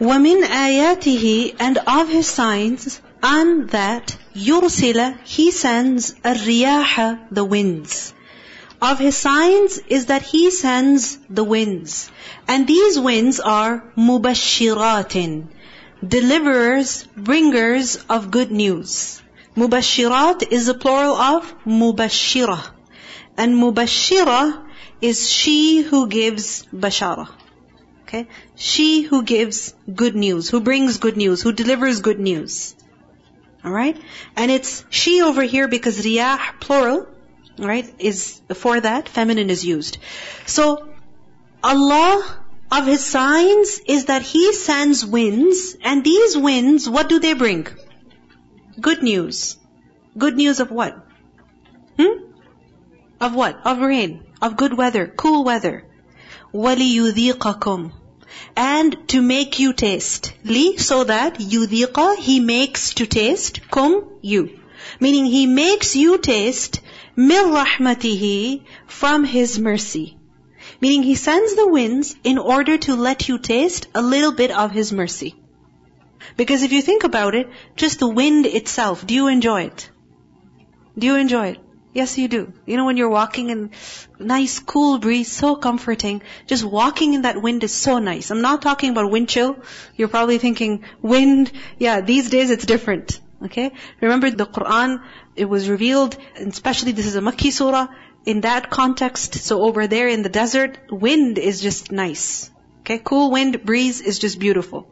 وَمِنْ آيَاتِهِ And of His signs, and that يُرْسِلَ He sends الرِّيَاحَ The winds. Of His signs is that He sends the winds. And these winds are مُبَشِّرَاتٍ Deliverers, bringers of good news. Mubashirat is the plural of mubashira. And mubashira is she who gives bashara. Okay? She who gives good news, who brings good news, who delivers good news. Alright? And it's she over here because riyah, plural, right, is for that, feminine is used. So, Allah, of His signs, is that He sends winds, and these winds, what do they bring? Good news. Good news of what? Hmm? Of what? Of rain. Of good weather. Cool weather. وَلِيُذِيقَكُمْ and to make you taste. Li, so that yudhiqa, he makes to taste, kum, you. Meaning he makes you taste mil rahmatihi, from his mercy. Meaning he sends the winds in order to let you taste a little bit of his mercy. Because if you think about it, just the wind itself, do you enjoy it? Do you enjoy it? Yes, you do. You know, when you're walking in nice, cool breeze, so comforting. Just walking in that wind is so nice. I'm not talking about wind chill. You're probably thinking, wind, yeah, these days it's different. Okay? Remember the Quran, it was revealed, and especially this is a Makki surah, in that context, so over there in the desert, wind is just nice. Okay? Cool wind, breeze is just beautiful.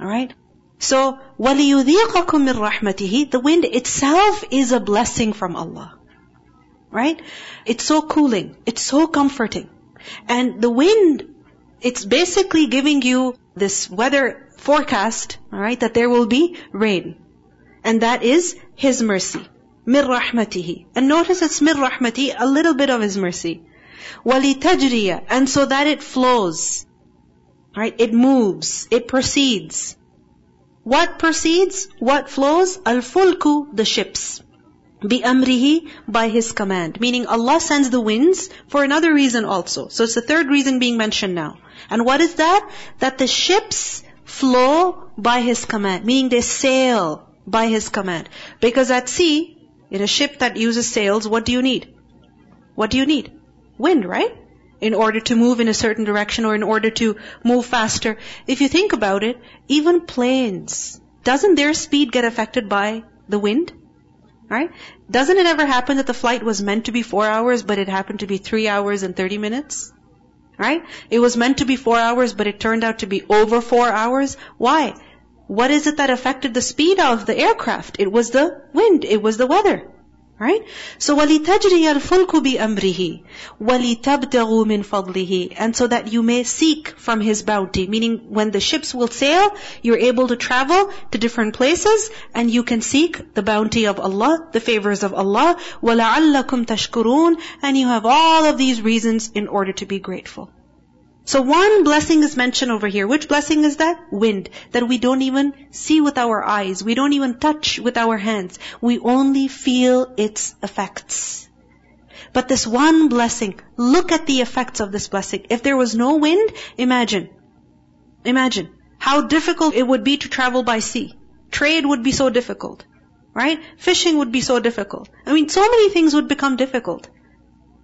Alright? So, وَلِيُذِيقَكُم مِّن رَحْمَتِهِ The wind itself is a blessing from Allah. Right? It's so cooling. It's so comforting. And the wind, it's basically giving you this weather forecast, alright, that there will be rain. And that is His mercy. مِن رَحْمَتِهِ And notice it's مِن رَحْمَتِهِ, a little bit of His mercy. وَلِتَجْرِيَ And so that it flows. Right? It moves. It proceeds. What proceeds? What flows? Al-fulku, the ships. بِأَمْرِهِ By His command. Meaning Allah sends the winds for another reason also. So it's the third reason being mentioned now. And what is that? That the ships flow by His command. Meaning they sail by His command. Because at sea, in a ship that uses sails, what do you need? What do you need? Wind, right? in order to move in a certain direction or in order to move faster. If you think about it, even planes, doesn't their speed get affected by the wind? Right? Doesn't it ever happen that the flight was meant to be four hours, but it happened to be three hours and 30 minutes? Right? It was meant to be four hours, but it turned out to be over four hours. Why? What is it that affected the speed of the aircraft? It was the wind. It was the weather. Right? So وَلِتَجْرِيَ الْفُلْكُ بِأَمْرِهِ وَلِتَبْتَغُوا مِنْ فَضْلِهِ And so that you may seek from His bounty. Meaning when the ships will sail, you're able to travel to different places and you can seek the bounty of Allah, the favors of Allah. وَلَعَلَّكُمْ تَشْكُرُونَ And you have all of these reasons in order to be grateful. So one blessing is mentioned over here. Which blessing is that? Wind. That we don't even see with our eyes. We don't even touch with our hands. We only feel its effects. But this one blessing, look at the effects of this blessing. If there was no wind, imagine. Imagine how difficult it would be to travel by sea. Trade would be so difficult. Right? Fishing would be so difficult. I mean, so many things would become difficult.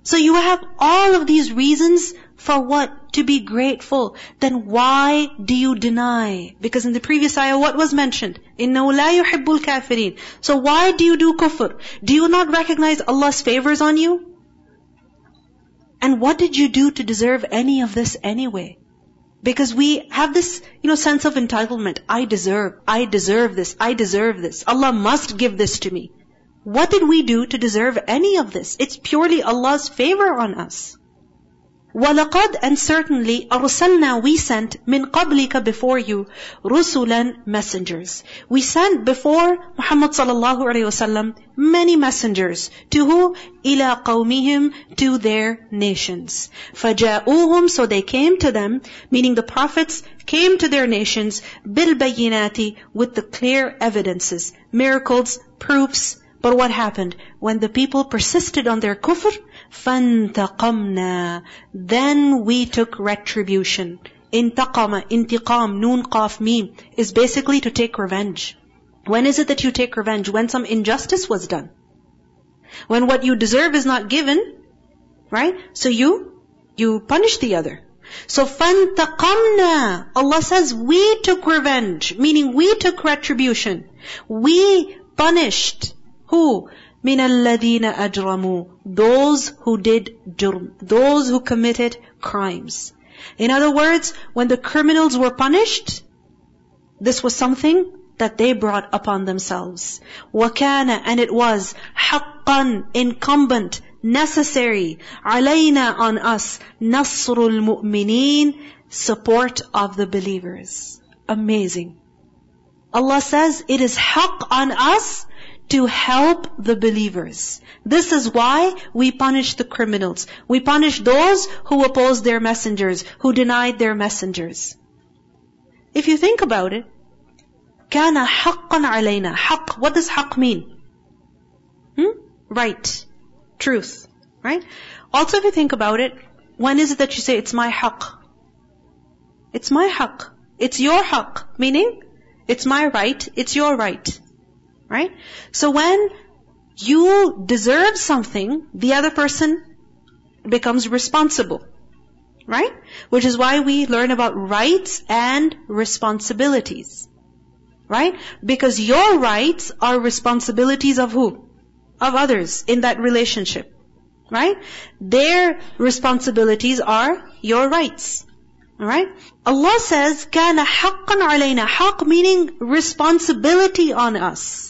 So you have all of these reasons for what? To be grateful. Then why do you deny? Because in the previous ayah, what was mentioned? إِنَّهُ لَا يُحِبُّ الْكَافِرِينَ So why do you do kufr? Do you not recognize Allah's favors on you? And what did you do to deserve any of this anyway? Because we have this, you know, sense of entitlement. I deserve, I deserve this, I deserve this. Allah must give this to me. What did we do to deserve any of this? It's purely Allah's favor on us. وَلَقَدْ And certainly, أَرْسَلْنَا We sent مِنْ قَبْلِكَ Before you, رُسُلًا Messengers. We sent before Muhammad sallallahu alayhi wasallam many messengers. To who? إِلَىٰ قَوْمِهِمْ To their nations. فَجَاءُوهُمْ So they came to them, meaning the prophets came to their nations, بِالْبَيِّنَاتِ With the clear evidences, miracles, proofs, but what happened? When the people persisted on their kufr, فَانْتَقَمْنَا Then we took retribution. intaqama, intiqam, noon, qaf, mim, is basically to take revenge. When is it that you take revenge? When some injustice was done. When what you deserve is not given, right? So you, you punish the other. So فَانْتَقَمْنَا Allah says we took revenge, meaning we took retribution. We punished. Who? مِنَ الَّذِينَ أَجْرَمُوا Those who did jurm. Those who committed crimes. In other words, when the criminals were punished, this was something that they brought upon themselves. وَكَانَ And it was حَقًّا Incumbent, necessary, عَلَيْنَا On us, نَصْرُ الْمُؤْمِنِينَ Support of the believers. Amazing. Allah says, it is haqq on us to help the believers. This is why we punish the criminals. We punish those who oppose their messengers, who denied their messengers. If you think about it, كان حقا علينا. حق. What does حق mean? Hmm? Right. Truth. Right? Also if you think about it, when is it that you say, it's my حق? It's my حق. It's your حق. Meaning, it's my right, it's your right. Right? So when you deserve something, the other person becomes responsible. Right? Which is why we learn about rights and responsibilities. Right? Because your rights are responsibilities of who? Of others in that relationship. Right? Their responsibilities are your rights. Alright? Allah says, كَانَ حَقًّا عَلَيْنَا Haqq meaning responsibility on us.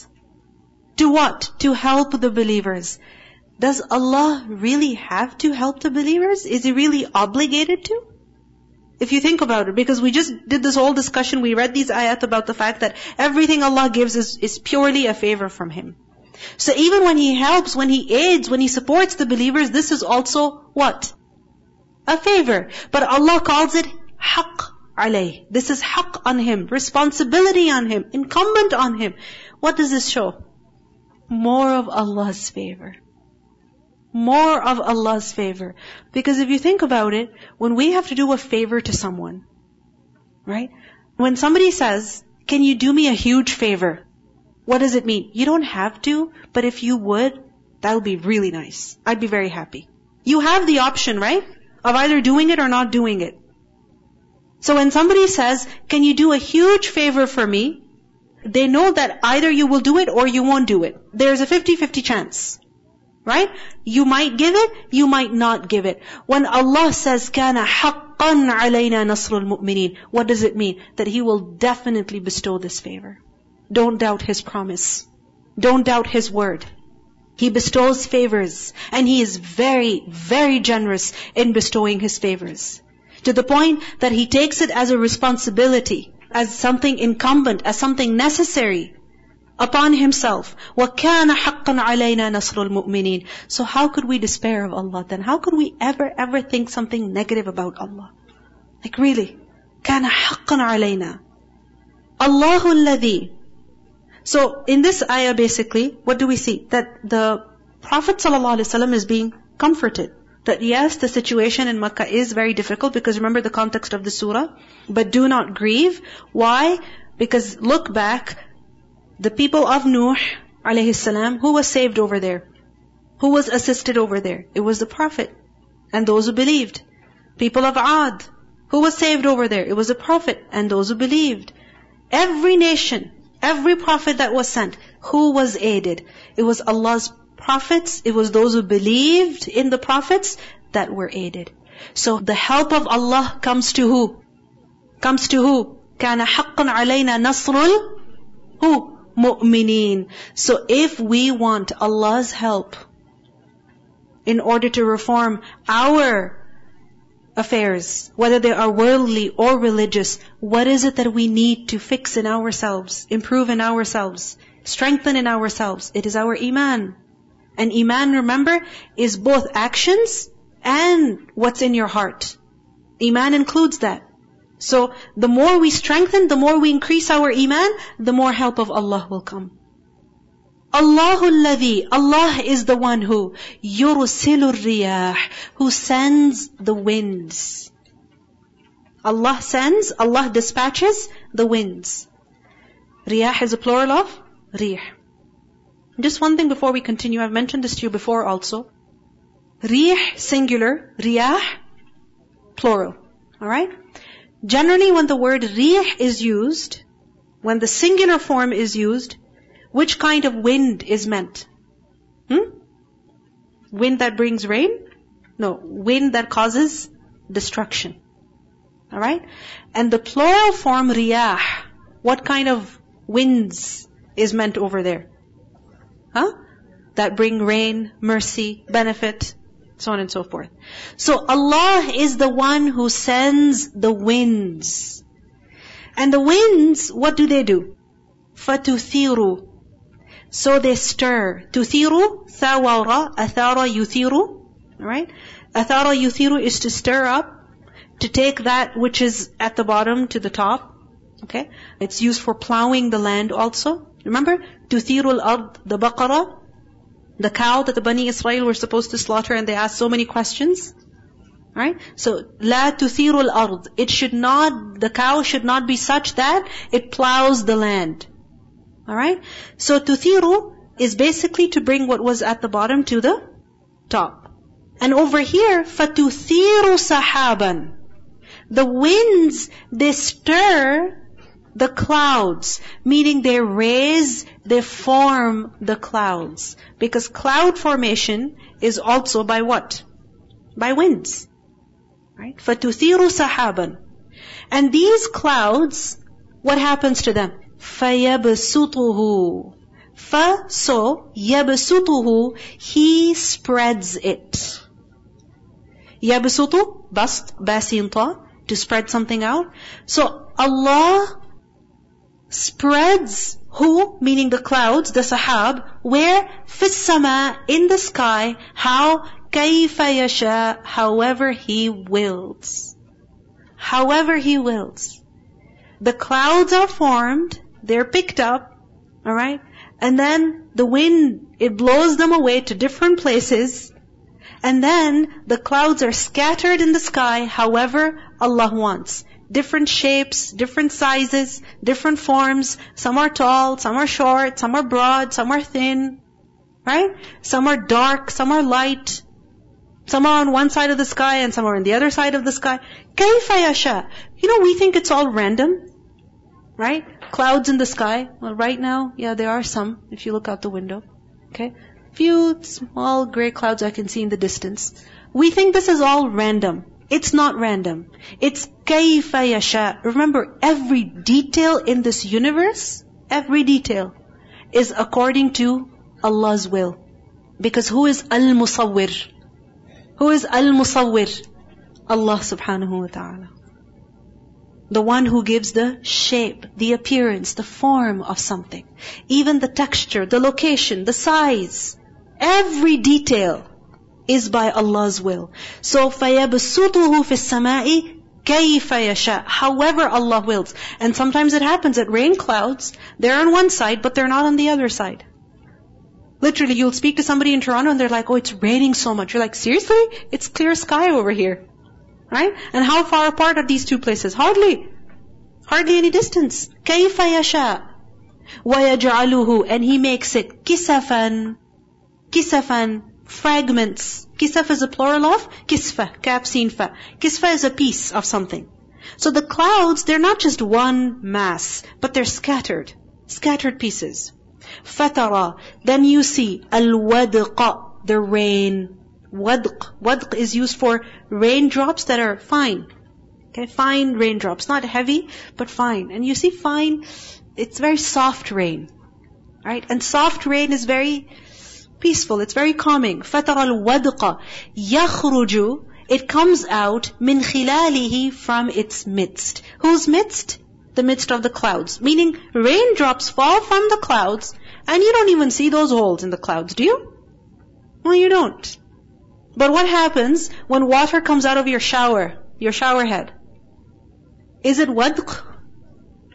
To what? To help the believers. Does Allah really have to help the believers? Is He really obligated to? If you think about it, because we just did this whole discussion, we read these ayat about the fact that everything Allah gives is, is purely a favor from Him. So even when He helps, when He aids, when He supports the believers, this is also what? A favor. But Allah calls it haqq alayh. This is haqq on Him, responsibility on Him, incumbent on Him. What does this show? More of Allah's favor more of Allah's favor. Because if you think about it, when we have to do a favor to someone, right? When somebody says, can you do me a huge favor? What does it mean? You don't have to, but if you would, that would be really nice. I'd be very happy. You have the option, right? Of either doing it or not doing it. So when somebody says, can you do a huge favor for me? They know that either you will do it or you won't do it. There's a 50-50 chance. Right? You might give it, you might not give it. When Allah says, كَانَ حَقًّا عَلَيْنَا نَصْرُ الْمُؤْمِنِينَ What does it mean? That He will definitely bestow this favor. Don't doubt His promise. Don't doubt His word. He bestows favors. And He is very, very generous in bestowing His favors. To the point that He takes it as a responsibility, as something incumbent, as something necessary upon himself. وَكَانَ حَقًّا عَلَيْنَا نَصْرُ الْمُؤْمِنِينَ So how could we despair of Allah then? How could we ever, ever think something negative about Allah? Like really? كَانَ حَقًّا عَلَيْنَا اللَّهُ الَّذِي So in this ayah basically, what do we see? That the Prophet ﷺ is being comforted. That yes, the situation in Makkah is very difficult because remember the context of the surah. But do not grieve. Why? Because look back, the people of Nuh alayhi salam, who was saved over there? Who was assisted over there? It was the Prophet and those who believed. People of Ad, who was saved over there? It was the Prophet and those who believed. Every nation, every Prophet that was sent, who was aided? It was Allah's prophets, it was those who believed in the prophets that were aided. So the help of Allah comes to who? Comes to who? كان حقا علينا نصر who? mu'mineen. So if we want Allah's help in order to reform our affairs, whether they are worldly or religious, what is it that we need to fix in ourselves, improve in ourselves, strengthen in ourselves? It is our iman. And iman, remember, is both actions and what's in your heart. Iman includes that. So the more we strengthen, the more we increase our iman, the more help of Allah will come. Allahul ladhi, Allah is the one who yursilur riyah, who sends the winds. Allah sends, Allah dispatches the winds. Riyah is a plural of rih. Just one thing before we continue, I've mentioned this to you before also. Rih, singular, riyah, plural. Alright? Generally when the word rih is used, when the singular form is used, which kind of wind is meant? Hmm? Wind that brings rain? No, wind that causes destruction. Alright? And the plural form riyah, what kind of winds is meant over there? Huh? That bring rain, mercy, benefit, so on and so forth. So Allah is the one who sends the winds. And the winds, what do they do? فَتُثِيرُ So they stir. تُثِيرُ ثَوَرَ أَثَارَ يُثِيرُ Right? أَثَارَ يُثِيرُ is to stir up, to take that which is at the bottom to the top. Okay? It's used for plowing the land also. Remember? تُثِيرُ الْأَرْض The baqarah, the cow that the Bani Israel were supposed to slaughter and they asked so many questions. Right? So, لا تثير الأرض. It should not, the cow should not be such that it plows the land. Alright? So, tuthiru is basically to bring what was at the bottom to the top. And over here, فَتُثِيرُ سَحَابًا The winds, they stir the clouds, meaning they raise, they form the clouds. Because cloud formation is also by what? By winds. Right? فَتُثِيرُ سَحَابًا And these clouds, what happens to them? فَيَبْسُطُهُ Fa, so, يَبْسُطُهُ He spreads it. يَبْسُطُ, bast, basinta, to spread something out. So, Allah spreads who, meaning the clouds, the sahab, where? Fissama, in the sky, how? Kayfa yasha, however he wills. However he wills. The clouds are formed, they're picked up, alright? And then the wind, it blows them away to different places. And then the clouds are scattered in the sky, however Allah wants different shapes, different sizes, different forms. Some are tall, some are short, some are broad, some are thin. Right? Some are dark, some are light. Some are on one side of the sky and some are on the other side of the sky. Kaifayasha. You know, we think it's all random. Right? Clouds in the sky. Well, right now, yeah, there are some if you look out the window. Okay? Few small gray clouds I can see in the distance. We think this is all random. It's not random. It's كَيْفَ يَشَاء. Remember, every detail in this universe, every detail, is according to Allah's will. Because who is Al-Musawwir? Who is Al-Musawwir? Allah subhanahu wa ta'ala. The one who gives the shape, the appearance, the form of something. Even the texture, the location, the size. Every detail is by Allah's will. So فَيَبْسُطُهُ فِي السَّمَاءِ كَيْفَ يَشَاء However Allah wills. And sometimes it happens that rain clouds, they're on one side, but they're not on the other side. Literally, you'll speak to somebody in Toronto and they're like, oh, it's raining so much. You're like, seriously? It's clear sky over here. Right? And how far apart are these two places? Hardly. Hardly any distance. كَيْفَ يَشَاء وَيَجْعَلُهُ And He makes it كِسَفًا كِسَفًا fragments. Kisaf is a plural of kisfa, kaf, sin, fa. Kisfa is a piece of something. So the clouds, they're not just one mass, but they're scattered. Scattered pieces. Fatara. Then you see al-wadqa, the rain. Wadq. Wadq is used for raindrops that are fine. Okay, fine raindrops. Not heavy, but fine. And you see fine, it's very soft rain. Right? And soft rain is very peaceful, it's very calming. فَتَرَى الْوَدْقَ يَخْرُجُ It comes out min خِلَالِهِ from its midst. Whose midst? The midst of the clouds. Meaning raindrops fall from the clouds and you don't even see those holes in the clouds, do you? Well, you don't. But what happens when water comes out of your shower, your shower head? Is it wadq?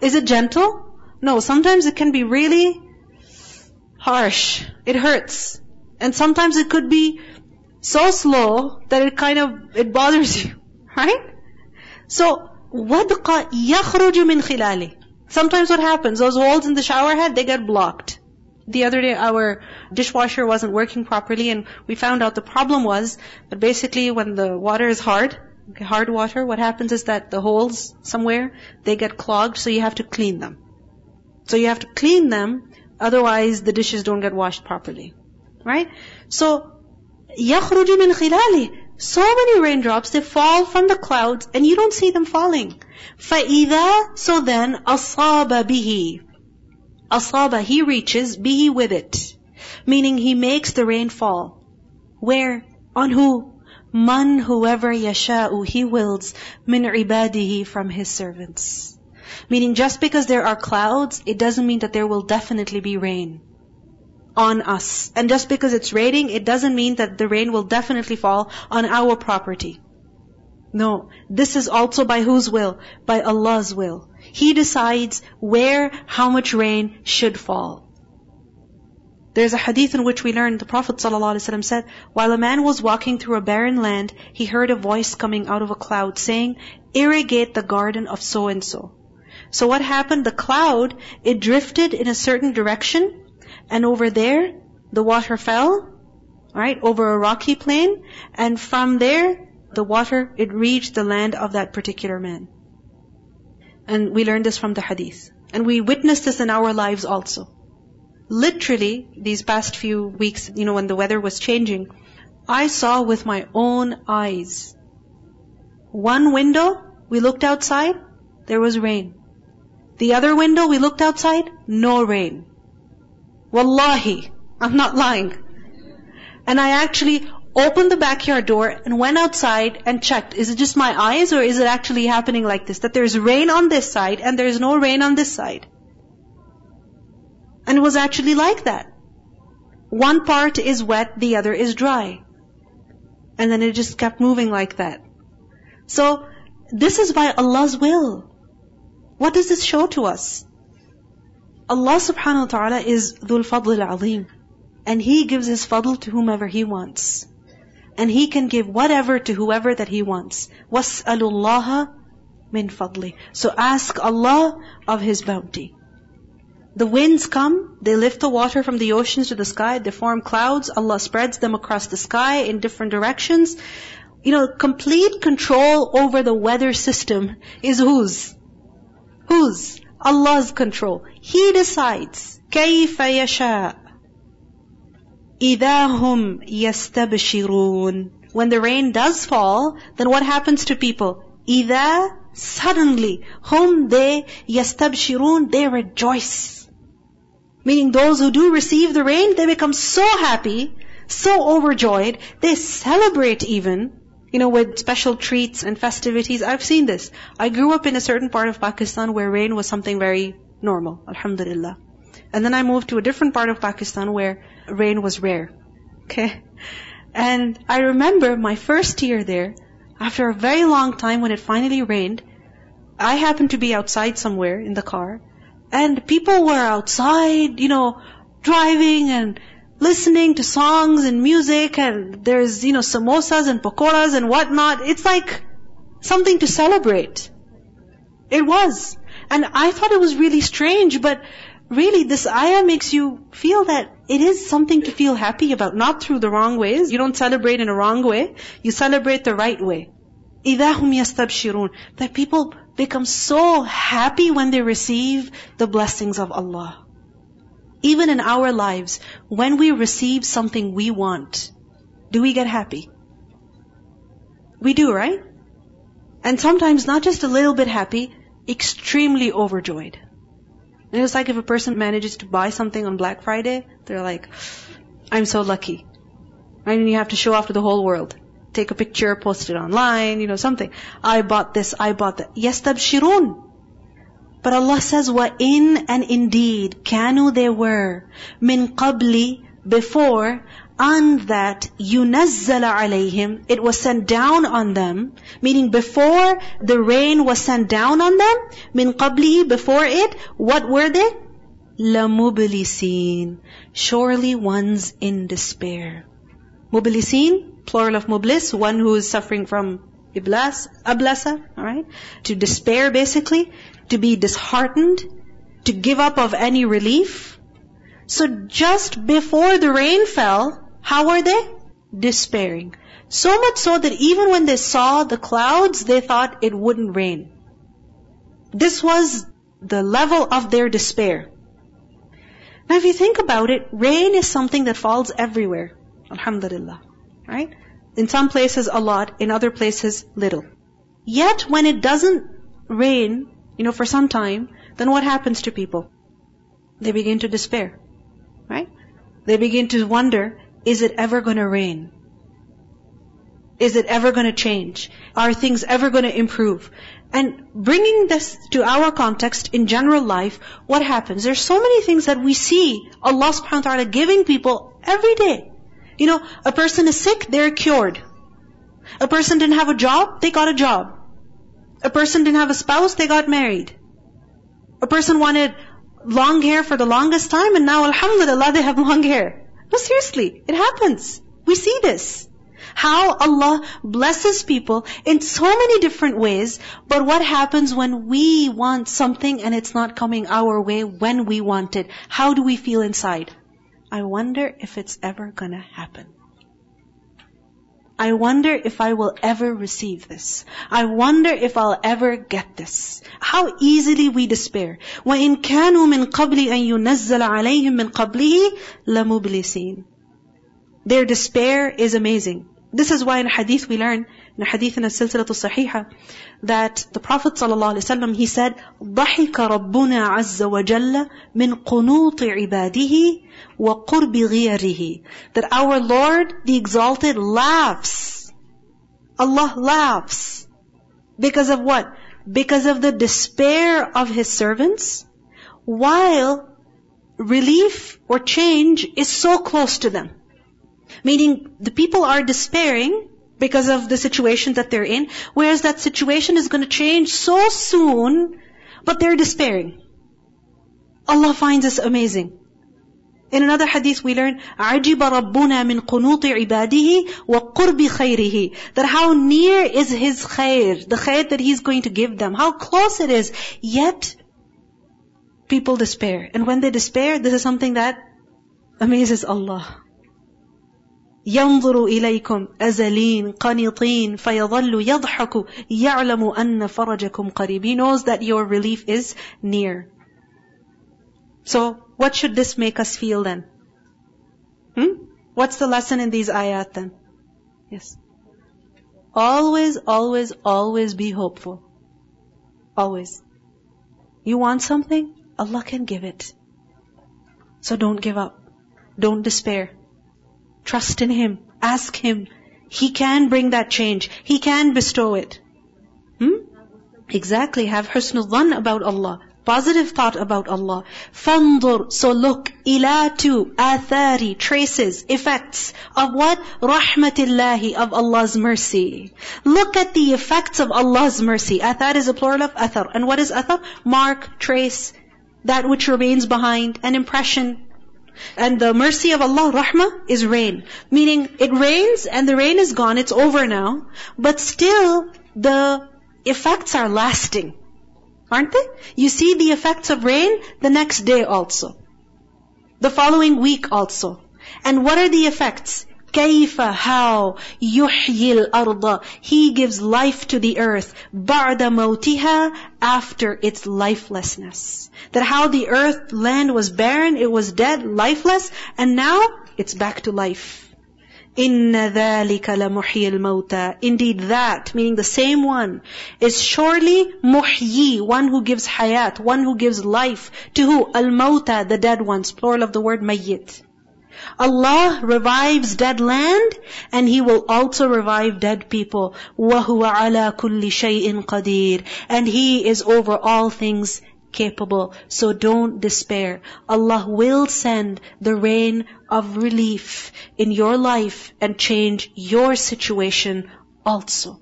Is it gentle? No, sometimes it can be really harsh. It hurts. And sometimes it could be so slow that it kind of, it bothers you. Right? So, وَدْقَ يَخْرُجُ مِنْ خِلَالِهِ Sometimes what happens, those holes in the shower head, they get blocked. The other day our dishwasher wasn't working properly and we found out the problem was that basically when the water is hard, hard water, what happens is that the holes somewhere, they get clogged so you have to clean them. So you have to clean them, otherwise the dishes don't get washed properly. Right? So, يَخْرُجُ مِنْ خِلَالِهِ So many raindrops, they fall from the clouds and you don't see them falling. فَإِذَا So then, أَصَابَ بِهِ Asaba, he reaches, bihi with it. Meaning he makes the rain fall. Where? On who? Man whoever yasha'u, he wills, min ibadihi from his servants. Meaning just because there are clouds, it doesn't mean that there will definitely be rain on us. And just because it's raining, it doesn't mean that the rain will definitely fall on our property. No, this is also by whose will? By Allah's will. He decides where, how much rain should fall. There's a hadith in which we learn the Prophet ﷺ said, while a man was walking through a barren land, he heard a voice coming out of a cloud saying, irrigate the garden of so and so. So what happened? The cloud, it drifted in a certain direction, and over there, the water fell, right, over a rocky plain, and from there, the water, it reached the land of that particular man. And we learned this from the hadith. And we witnessed this in our lives also. Literally, these past few weeks, you know, when the weather was changing, I saw with my own eyes. One window, we looked outside, there was rain. The other window, we looked outside, no rain. Wallahi, I'm not lying. And I actually opened the backyard door and went outside and checked, is it just my eyes or is it actually happening like this? That there's rain on this side and there's no rain on this side. And it was actually like that. One part is wet, the other is dry. And then it just kept moving like that. So, this is by Allah's will. What does this show to us? Allah subhanahu wa ta'ala is dhul fadl al-azim. And He gives His fadl to whomever He wants. And He can give whatever to whoever that He wants. وَاسْأَلُ اللَّهَ مِنْ فَضْلِهِ So ask Allah of His bounty. The winds come, they lift the water from the oceans to the sky, they form clouds, Allah spreads them across the sky in different directions. You know, complete control over the weather system is whose? Whose? Allah's control. He decides. كَيْفَ يَشَاءُ إِذَا هُمْ يَسْتَبْشِرُونَ When the rain does fall, then what happens to people? إِذَا Suddenly, whom they يَسْتَبْشِرُونَ They rejoice. Meaning those who do receive the rain, they become so happy, so overjoyed, they celebrate even, you know, with special treats and festivities. I've seen this. I grew up in a certain part of Pakistan where rain was something very normal, alhamdulillah. And then I moved to a different part of Pakistan where rain was rare. Okay? And I remember my first year there, after a very long time when it finally rained, I happened to be outside somewhere in the car, and people were outside, you know, driving and listening to songs and music, and there's, you know, samosas and pakoras and whatnot. It's like something to celebrate. It was. And I thought it was really strange, but really this ayah makes you feel that it is something to feel happy about, not through the wrong ways. You don't celebrate in a wrong way. You celebrate the right way. إِذَا هُمْ يَسْتَبْشِرُونَ That people become so happy when they receive the blessings of Allah. Even in our lives, when we receive something we want, do we get happy? We do, right? And sometimes not just a little bit happy, extremely overjoyed. And it's like if a person manages to buy something on Black Friday, they're like, I'm so lucky. Right? And you have to show off to the whole world. Take a picture, post it online, you know, something. I bought this, I bought that. Yes, tabshirun. But Allah says, in and indeed, kanu they were, min qabli, before, and that yunazzala alayhim, it was sent down on them, meaning before the rain was sent down on them, min qablihi, before it, what were they? Lamublisin, surely ones in despair. Mublisin, plural of mublis, one who is suffering from, iblas, ablasa, alright? To despair basically, to be disheartened, to give up of any relief. So just before the rain fell, how were they? Despairing. So much so that even when they saw the clouds, they thought it wouldn't rain. This was the level of their despair. Now if you think about it, rain is something that falls everywhere. Alhamdulillah. Right? In some places a lot, in other places little. Yet when it doesn't rain, you know, for some time, then what happens to people? They begin to despair. Right? They begin to wonder, is it ever going to rain? Is it ever going to change? Are things ever going to improve? And bringing this to our context in general life, what happens? There's so many things that we see Allah subhanahu wa ta'ala giving people every day. You know, a person is sick, they're cured. A person didn't have a job, they got a job. A person didn't have a spouse, they got married. A person wanted long hair for the longest time and now alhamdulillah they have long hair. No, seriously, it happens. We see this. How Allah blesses people in so many different ways, but what happens when we want something and it's not coming our way when we want it? How do we feel inside? I wonder if it's ever gonna happen. I wonder if I will ever receive this. I wonder if I'll ever get this. How easily we despair. وَإِن كَانُوا مِن قَبْلِ أَن يُنَزَّلَ عَلَيْهِم مِّن قَبْلِهِ لَمُبْلِسِينَ Their despair is amazing. This is why in hadith we learn, in a hadith in a silsilatu sahiha, that the Prophet ﷺ, he said, ضحك ربنا عز وجل من قنوط عباده وقرب غيره. That our Lord, the Exalted, laughs. Allah laughs. Because of what? Because of the despair of His servants, while relief or change is so close to them. Meaning the people are despairing because of the situation that they're in, whereas that situation is going to change so soon, but they're despairing. Allah finds this amazing. In another hadith we learn, عَجِبَ رَبُّنَا مِنْ قُنُوطِ عِبَادِهِ وَقُرْبِ خَيْرِهِ That how near is His khair, the khair that He's going to give them, how close it is. Yet, people despair. And when they despair, this is something that amazes Allah. ينظر إليكم أزلين قنطين فيظل يضحك يعلم أن فرجكم قريب. He knows that your relief is near. So, what should this make us feel then? Hmm? What's the lesson in these ayat then? Yes. Always, always, always be hopeful. Always. You want something? Allah can give it. So don't give up. Don't despair. Trust in Him. Ask Him. He can bring that change. He can bestow it. Hmm? Exactly. Have husnul dhan about Allah. Positive thought about Allah. Fandur. So look. Ila. Athari. Traces. Effects. Of what? Rahmatillahi. Of Allah's mercy. Look at the effects of Allah's mercy. Athar is a plural of athar. And what is athar? Mark. Trace. That which remains behind. An impression. And the mercy of Allah, rahmah, is rain. Meaning, it rains and the rain is gone, it's over now. But still, the effects are lasting. Aren't they? You see the effects of rain the next day also. The following week also. And what are the effects? كيف how يحيي الأرض He gives life to the earth بعد موتها after its lifelessness. That how the earth land was barren, it was dead, lifeless, and now it's back to life. إِنَّ ذَلِكَ لَمُحْيِي الْمَوْتَى Indeed that, meaning the same one, is surely muhyi, one who gives hayat, one who gives life. To who? Al-mawta, the dead ones, plural of the word mayyit. Allah revives dead land and He will also revive dead people. وَهُوَ عَلَى كُلِّ شَيْءٍ قَدِيرٍ And He is over all things capable. So don't despair. Allah will send the rain of relief in your life and change your situation also.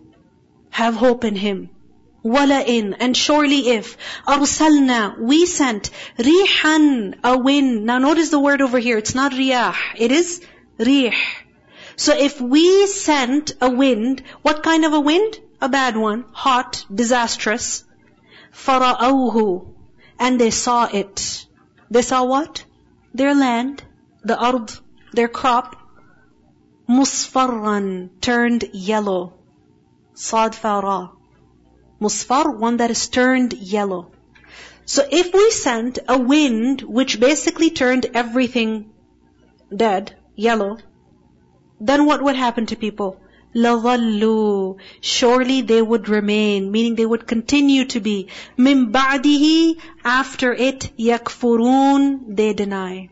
Have hope in Him. wala in, and surely if, arsalna, we sent, rihan, a wind. Now notice the word over here, it's not riyah, it is rih. So if we sent a wind, what kind of a wind? A bad one, hot, disastrous. Fara'awhu, and they saw it. They saw what? Their land, the ard, their crop, musfarran, turned yellow. Sad fara. Musfar, one that is turned yellow. So if we sent a wind which basically turned everything dead, yellow, then what would happen to people? لَظَلُّوا Surely they would remain, meaning they would continue to be. مِن بَعْدِهِ After it, يَكْفُرُونَ They deny.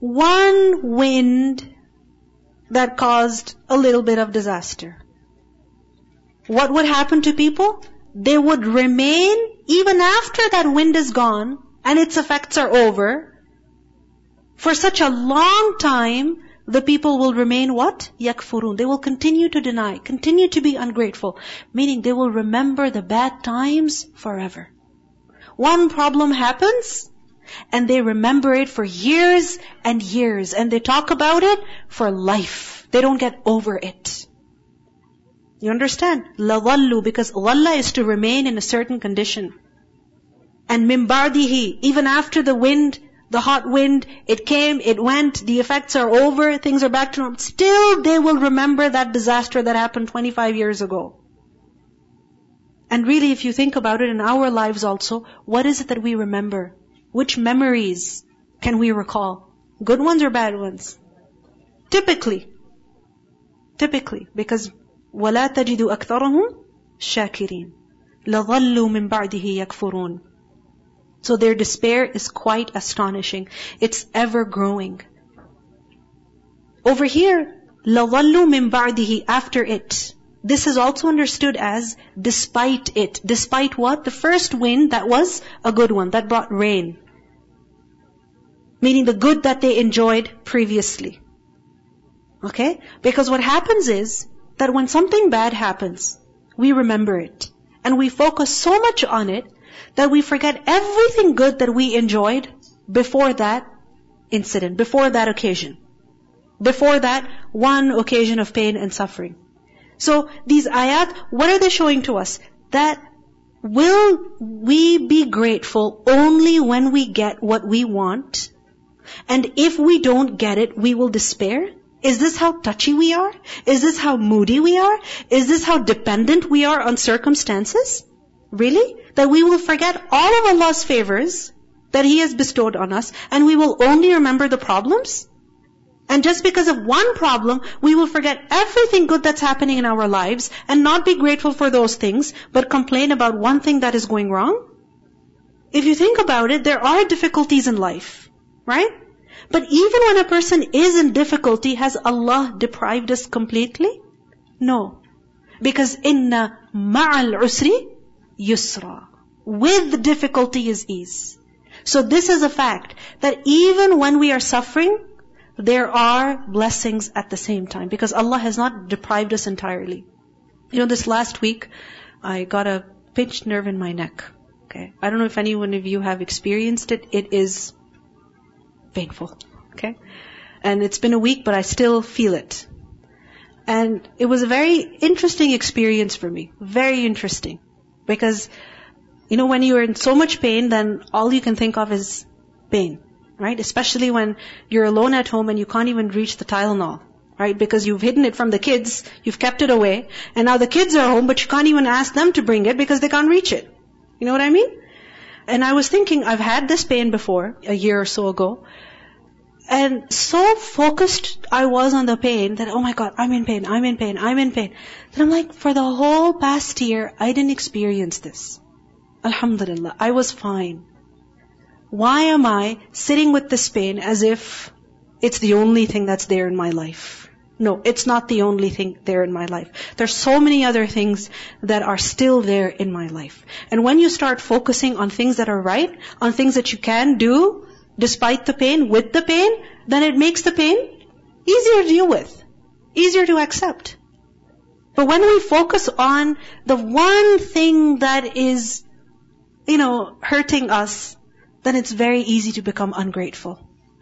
One wind that caused a little bit of disaster. What would happen to people? They would remain even after that wind is gone and its effects are over. For such a long time, the people will remain what? Yakfurun. They will continue to deny, continue to be ungrateful. Meaning they will remember the bad times forever. One problem happens, and they remember it for years and years, and they talk about it for life. They don't get over it. You understand? لَظَلُّوا because ظَلَّ is to remain in a certain condition. And مِنْ even after the wind the hot wind, it came, it went, the effects are over, things are back to normal. Still they will remember that disaster that happened 25 years ago. And really if you think about it in our lives also, what is it that we remember? Which memories can we recall? Good ones or bad ones? Typically. Typically. Because وَلَا تَجِدُ أَكْثَرَهُمْ شَاكِرِينَ لَظَلُّوا مِن بَعْدِهِ يَكْفُرُونَ so their despair is quite astonishing. It's ever growing. Over here, لَظَلُّوا مِن بَعْدِهِ After it. This is also understood as despite it. Despite what? The first wind that was a good one, that brought rain. Meaning the good that they enjoyed previously. Okay? Because what happens is that when something bad happens, we remember it. And we focus so much on it that we forget everything good that we enjoyed before that incident, before that occasion. Before that one occasion of pain and suffering. So these ayat, what are they showing to us? That will we be grateful only when we get what we want? And if we don't get it, we will despair? Is this how touchy we are? Is this how moody we are? Is this how dependent we are on circumstances? Really? That we will forget all of Allah's favors that He has bestowed on us and we will only remember the problems? And just because of one problem, we will forget everything good that's happening in our lives and not be grateful for those things, but complain about one thing that is going wrong? If you think about it, there are difficulties in life, right? But even when a person is in difficulty, has Allah deprived us completely? No. Because inna ma'al usri yusra. With difficulty is ease. So this is a fact that even when we are suffering, there are blessings at the same time because Allah has not deprived us entirely. You know, this last week, I got a pinched nerve in my neck. Okay. I don't know if anyone of you have experienced it. It is painful. Okay. And it's been a week, but I still feel it. And it was a very interesting experience for me. Very interesting. Because, you know, when you're in so much pain, then all you can think of is pain. Right? Especially when you're alone at home and you can't even reach the Tylenol. Right? Because you've hidden it from the kids, you've kept it away, and now the kids are home, but you can't even ask them to bring it because they can't reach it. You know what I mean? And I was thinking, I've had this pain before, a year or so ago, and so focused I was on the pain that, oh my God, I'm in pain, I'm in pain, I'm in pain. Then I'm like, for the whole past year, I didn't experience this. Alhamdulillah, I was fine. Why am I sitting with this pain as if it's the only thing that's there in my life? No, it's not the only thing there in my life. There's so many other things that are still there in my life. And when you start focusing on things that are right, on things that you can do, despite the pain, with the pain, then it makes the pain easier to deal with, easier to accept. But when we focus on the one thing that is, you know, hurting us, then it's very easy to become ungrateful.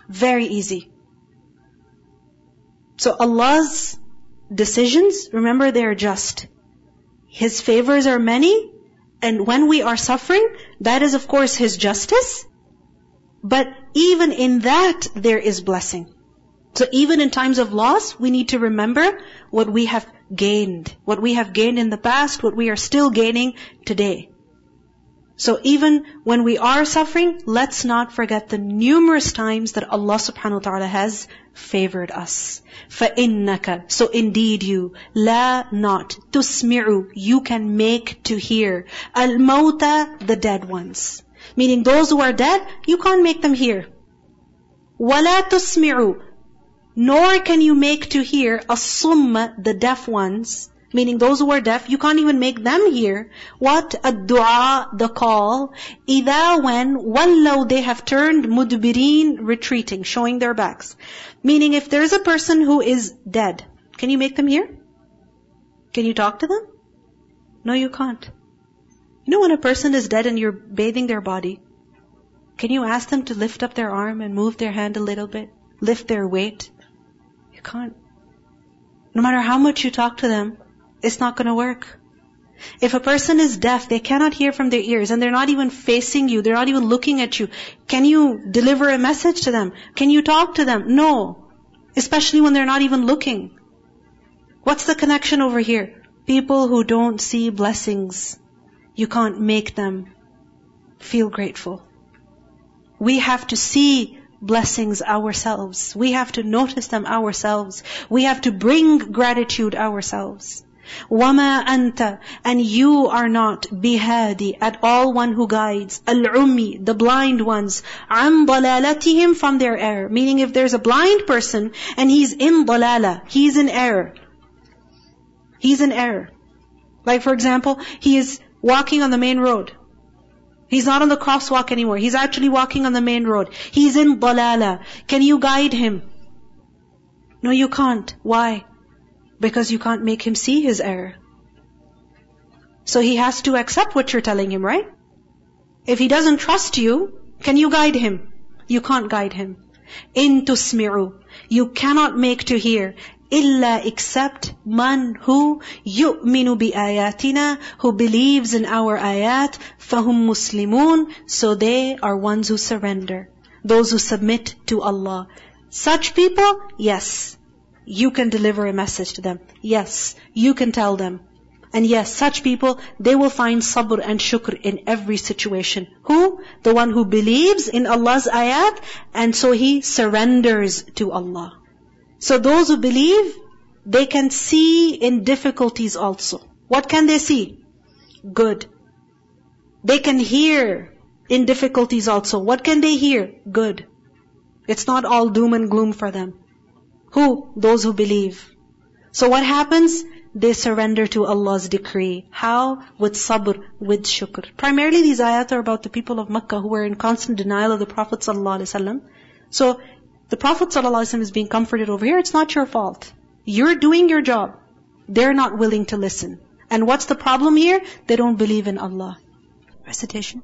Very easy. So Allah's decisions, remember they are just. His favors are many, and when we are suffering, that is of course His justice. But even in that, there is blessing. So even in times of loss, we need to remember what we have gained. What we have gained in the past, what we are still gaining today. So even when we are suffering, let's not forget the numerous times that Allah subhanahu wa ta'ala has favored us. فَإِنَّكَ So indeed you, la not, تُسْمِعُ You can make to hear. Al-mawta, the dead ones. Meaning those who are dead, you can't make them hear. وَلَا تُسْمِعُ Nor can you make to hear الصُّمَّ, the deaf ones, meaning those who are deaf, you can't even make them hear. What? a dua, the call. Ida when, wallaw, they have turned mudbirin, retreating, showing their backs. Meaning if there is a person who is dead, can you make them hear? Can you talk to them? No, you can't. You know when a person is dead and you're bathing their body, can you ask them to lift up their arm and move their hand a little bit? Lift their weight? You can't. No matter how much you talk to them, it's not to work. If a person is deaf, they cannot hear from their ears and they're not even facing you, they're not even looking at you. Can you deliver a message to them? Can you talk to them? No. Especially when they're not even looking. What's the connection over here? People who don't see blessings, you can't make them feel grateful. We have to see blessings ourselves. We have to notice them ourselves. We have to bring gratitude ourselves. وَمَا أَنْتَ And you are not bihadi at all one who guides. Al-ummi, the blind ones. عَنْ ضَلَالَتِهِمْ From their error. Meaning if there's a blind person and he's in dalala, he's in error. He's in error. Like for example, he is walking on the main road. He's not on the crosswalk anymore. He's actually walking on the main road. He's in dalala. Can you guide him? No, you can't. Why? Because you can't make him see his error. So he has to accept what you're telling him, right? If he doesn't trust you, can you guide him? You can't guide him. In tusmi'u. You cannot make to hear. Illa except man who yu'minu bi ayatina, who believes in our ayat, fahum muslimun, so they are ones who surrender. Those who submit to Allah. Such people, yes, you can deliver a message to them. Yes, you can tell them. And yes, such people, they will find sabr and shukr in every situation. Who? The one who believes in Allah's ayat, and so he surrenders to Allah. So those who believe, they can see in difficulties also. What can they see? Good. They can hear in difficulties also. What can they hear? Good. It's not all doom and gloom for them. Who? Those who believe. So what happens? They surrender to Allah's decree. How? With sabr, with shukr. Primarily these ayat are about the people of Makkah who were in constant denial of the Prophet ﷺ. So, the Prophet ﷺ is being comforted over here. It's not your fault. You're doing your job. They're not willing to listen. And what's the problem here? They don't believe in Allah. Recitation.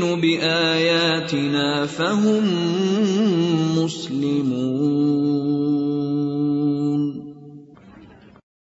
يؤمن باياتنا فهم مسلمون